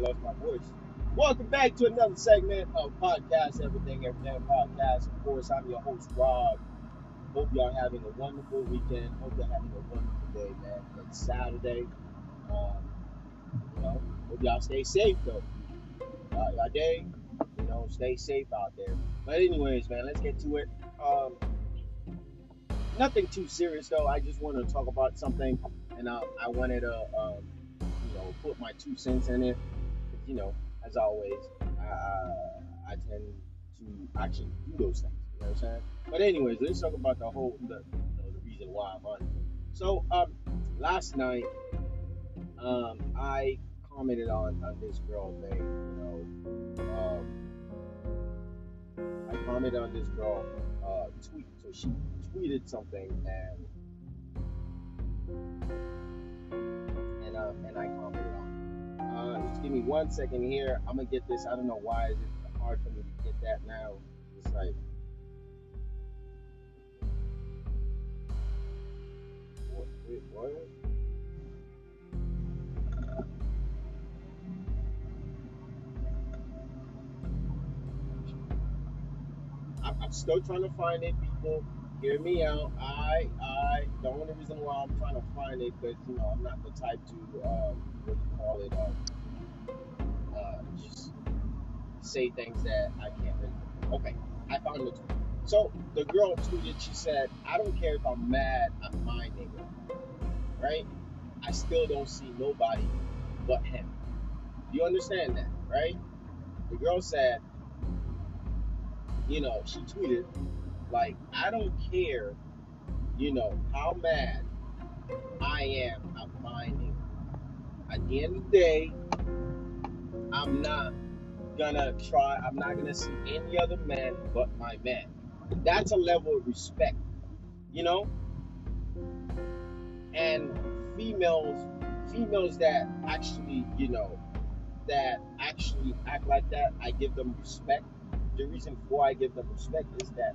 lost my voice. Welcome back to another segment of Podcast Everything Everything Podcast. Of course, I'm your host, Rob. Hope y'all having a wonderful weekend. Hope you're having a wonderful day, man. It's Saturday. Um, you know, hope y'all stay safe though. Uh, y'all day, you know, stay safe out there. But anyways, man, let's get to it. Um, nothing too serious though. I just want to talk about something, and I, I wanted to, um, you know, put my two cents in it. You know, as always, I, I tend to actually do those things. You know what I'm saying? But anyways, let's talk about the whole the, the reason why I'm on. So um, last night, um, I commented on on this girl thing. You know, um, I commented on this girl uh, tweet. So she tweeted something and and um, and I commented. Uh, give me one second here. I'm gonna get this. I don't know why is it hard for me to get that now. It's like? Wait, what? I'm, still trying to find it, people. Hear me out. I, I, the only reason why I'm trying to find it, because you know I'm not the type to, um, what do you call it, um, just say things that I can't really. Okay, I found the tweet. So the girl tweeted. She said, "I don't care if I'm mad at my nigga, right? I still don't see nobody but him. You understand that, right?" The girl said, you know, she tweeted, like, I don't care, you know, how mad I am at my nigga. At the end of the day, I'm not gonna try, I'm not gonna see any other man but my man. That's a level of respect, you know? And females, females that actually, you know, that actually act like that, I give them respect. The reason why I give them respect is that,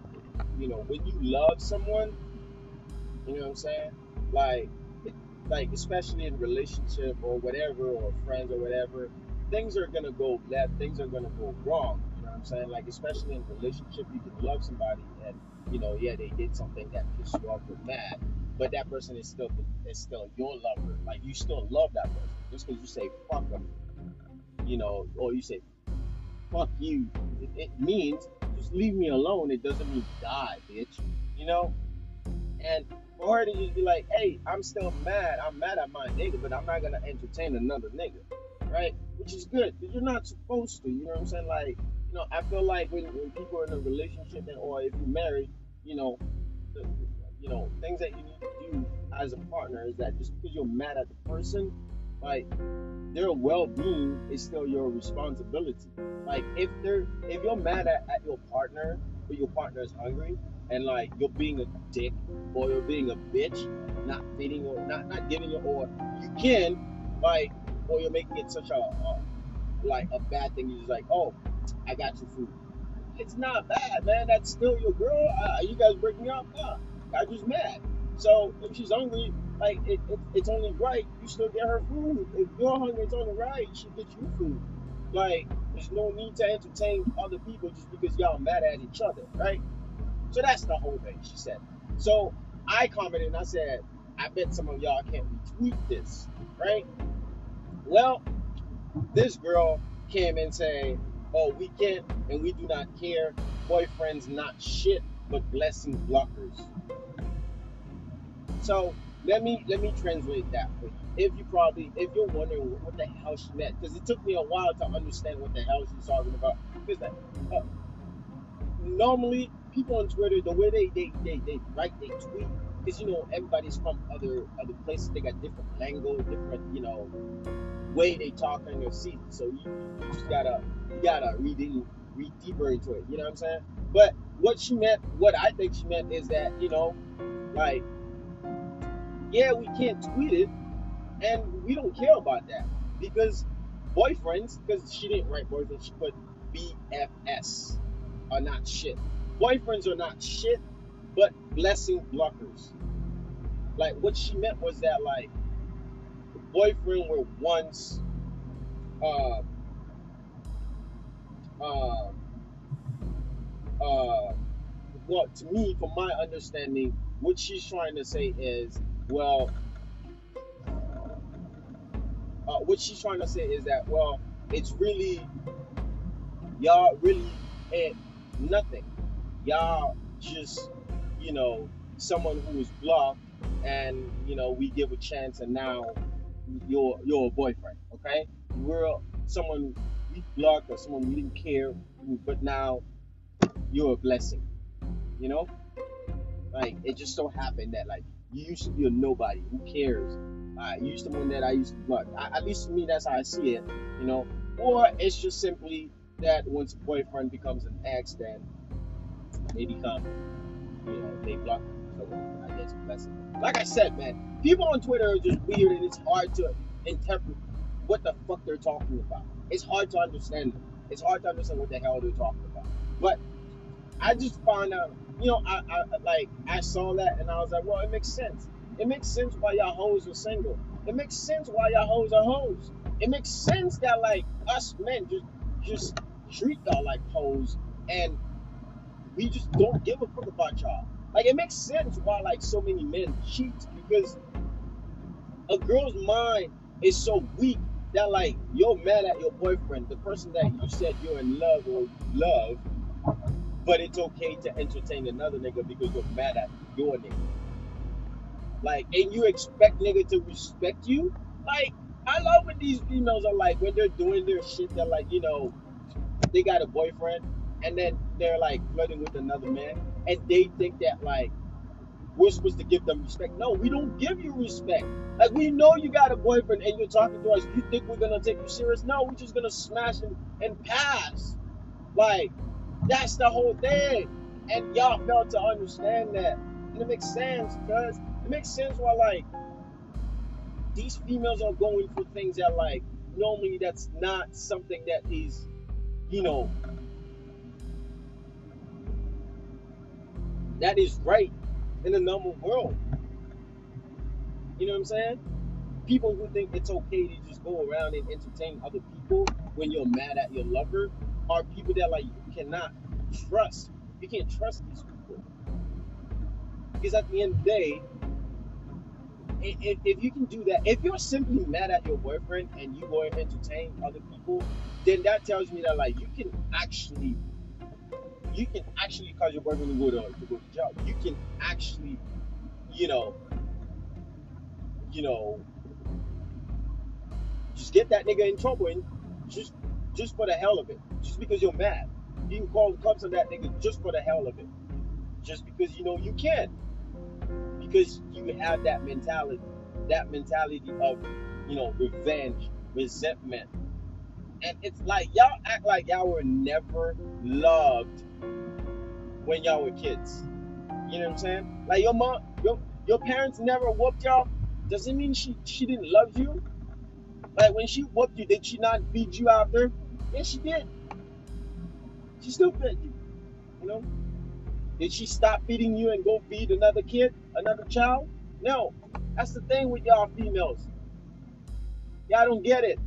you know, when you love someone, you know what I'm saying? Like, like especially in relationship or whatever, or friends or whatever, things are gonna go left. Things are gonna go wrong. You know what I'm saying? Like, especially in relationship, you can love somebody and you know, yeah, they did something that pissed you off or mad, but that person is still is still your lover. Like, you still love that person. Just because you say fuck them, you know, or you say fuck you, it, it means just leave me alone. It doesn't mean die, bitch. You know? And to just be like, hey, I'm still mad. I'm mad at my nigga, but I'm not gonna entertain another nigga. Right? Which is good. But you're not supposed to. You know what I'm saying? Like, you know, I feel like when, when people are in a relationship and, or if you're married, you know, the, you know, things that you need to do as a partner is that just because you're mad at the person, like their well-being is still your responsibility. Like if they're if you're mad at, at your partner, but your partner is hungry, and like you're being a dick or you're being a bitch, not feeding or not not giving your or you can like or you're making it such a, like a bad thing. You're just like, oh, I got your food. It's not bad, man. That's still your girl. Uh, you guys breaking up? Nah, I just mad. So if she's hungry, like it, it, it's only right you still get her food. If you're hungry, it's only right she gets you food. Like there's no need to entertain other people just because y'all mad at each other, right? So that's the whole thing. She said. So I commented and I said, I bet some of y'all can't retweet this, right? Well, this girl came and saying, "Oh, we can't and we do not care. Boyfriends not shit, but blessing blockers." So let me let me translate that for you. If you probably if you're wondering what, the hell she meant, because it took me a while to understand what the hell she's talking about. Because uh, normally people on Twitter, the way they they, they, they write, they tweet, because you know everybody's from other other places, they got different lingo, different you know way they talk on your seat. So you, you just gotta you gotta read in, read deeper into it. You know what I'm saying? But what she meant, what I think she meant is that you know, like yeah, we can't tweet it, and we don't care about that because boyfriends, because she didn't write boyfriend, she put BFS are not shit. Boyfriends are not shit, but blessing blockers. Like what she meant was that like the boyfriend were once uh uh, uh, well, to me, from my understanding, what she's trying to say is, well, uh, what she's trying to say is that, well, it's really y'all really ain't nothing. Y'all just, you know, someone who was blocked, and you know, we give a chance, and now you're you're a boyfriend. Okay, we're someone we blocked or someone we didn't care, but now you're a blessing. You know, like it just so happened that like you used to be a nobody. Who cares? Uh, you used to one that I used to block. I, at least to me, that's how I see it. You know, or it's just simply that once a boyfriend becomes an ex, then they become, you know, they block. So I. Like I said, man, people on Twitter are just weird, and it's hard to interpret what the fuck they're talking about. It's hard to understand them. It's hard to understand what the hell they're talking about. But I just found out, you know, I, I like I saw that and I was like, well, it makes sense. It makes sense why y'all hoes are single. It makes sense why y'all hoes are hoes. It makes sense that like us men just just treat y'all like hoes and we just don't give a fuck about y'all. Like it makes sense why like so many men cheat because a girl's mind is so weak that like you're mad at your boyfriend, the person that you said you're in love or love, but it's okay to entertain another nigga because you're mad at your nigga. Like, and you expect nigga to respect you? Like, I love when these females are like when they're doing their shit. They're like, you know, they got a boyfriend, and then they're like flirting with another man, and they think that like we're supposed to give them respect. No, we don't give you respect. Like we know you got a boyfriend and you're talking to us. You think we're gonna take you serious? No, we're just gonna smash and, and pass. Like that's the whole thing. And y'all fail to understand that. And it makes sense because it makes sense why like these females are going for things that like normally that's not something that is, you know, that is right in the normal world. You know what I'm saying? People who think it's okay to just go around and entertain other people when you're mad at your lover are people that like you cannot trust. You can't trust these people. Because at the end of the day, if, if you can do that, if you're simply mad at your boyfriend and you go and entertain other people, then that tells me that like you can actually you can actually cause your boyfriend to go to, to go to jail. You can actually, you know, you know, just get that nigga in trouble and just just for the hell of it. Just because you're mad. You can call the cops on that nigga just for the hell of it. Just because you know you can. Because you have that mentality. That mentality of, you know, revenge, resentment. And it's like y'all act like y'all were never loved when y'all were kids. You know what I'm saying? Like your mom, your your parents never whooped y'all. Does it mean she she didn't love you? Like when she whooped you, did she not feed you after? Yes, she did. She still fed you. You know? Did she stop feeding you and go feed another kid, another child? No. That's the thing with y'all females. Y'all don't get it.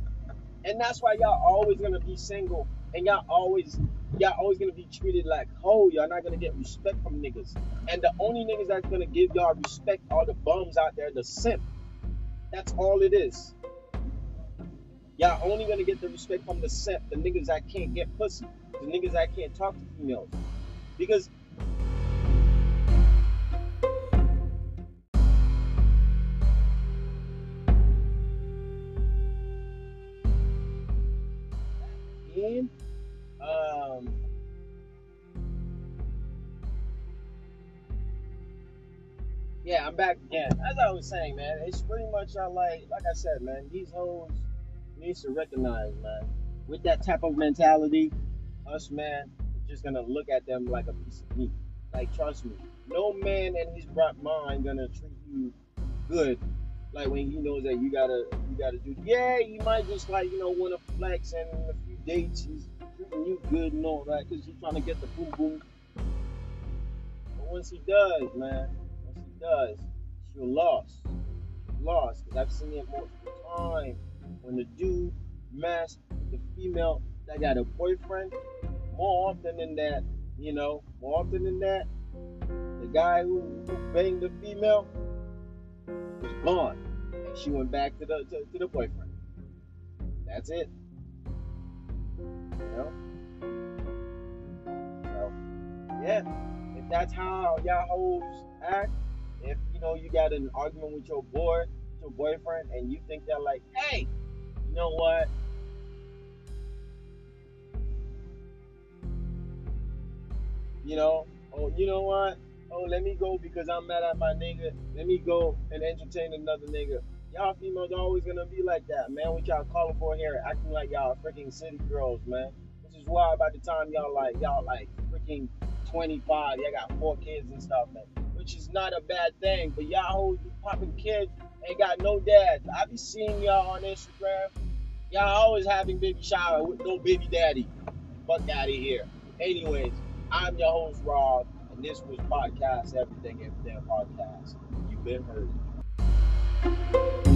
And that's why y'all always gonna be single. And y'all always y'all always gonna be treated like ho. Y'all not gonna get respect from niggas. And the only niggas that's gonna give y'all respect are the bums out there, the simp. That's all it is. Y'all only gonna get the respect from the simp, the niggas that can't get pussy, the niggas that can't talk to females. Because back again. As I was saying, man, it's pretty much uh, like like I said, man, these hoes needs to recognize, man, with that type of mentality, us man, just gonna look at them like a piece of meat. Like trust me, no man in his right mind gonna treat you good. Like when he knows that you gotta you gotta do yeah, he might just like, you know, wanna flex and a few dates he's treating you good and all that because he's trying to get the boom boom. But once he does, man, once he does, you're lost. Lost. Because I've seen it multiple times when the dude mess the female that got a boyfriend, more often than that, you know, more often than that, the guy who, who banged the female was gone, and she went back to the to, to the boyfriend. That's it. You know. So, yeah, if that's how y'all hoes act, you know you got an argument with your boy, your boyfriend, and you think they're like, hey, you know what? You know, oh, you know what? Oh, let me go because I'm mad at my nigga. Let me go and entertain another nigga. Y'all females always gonna be like that, man. What y'all calling for here, acting like y'all freaking city girls, man. Which is why by the time y'all like y'all like freaking 25, y'all got four kids and stuff, man. Which is not a bad thing, but y'all be popping kids ain't got no dads. I be seeing y'all on Instagram. Y'all always having baby shower with no baby daddy. Fuck out of here. Anyways, I'm your host Rob, and this was podcast Everything Everything Podcast. You've been heard.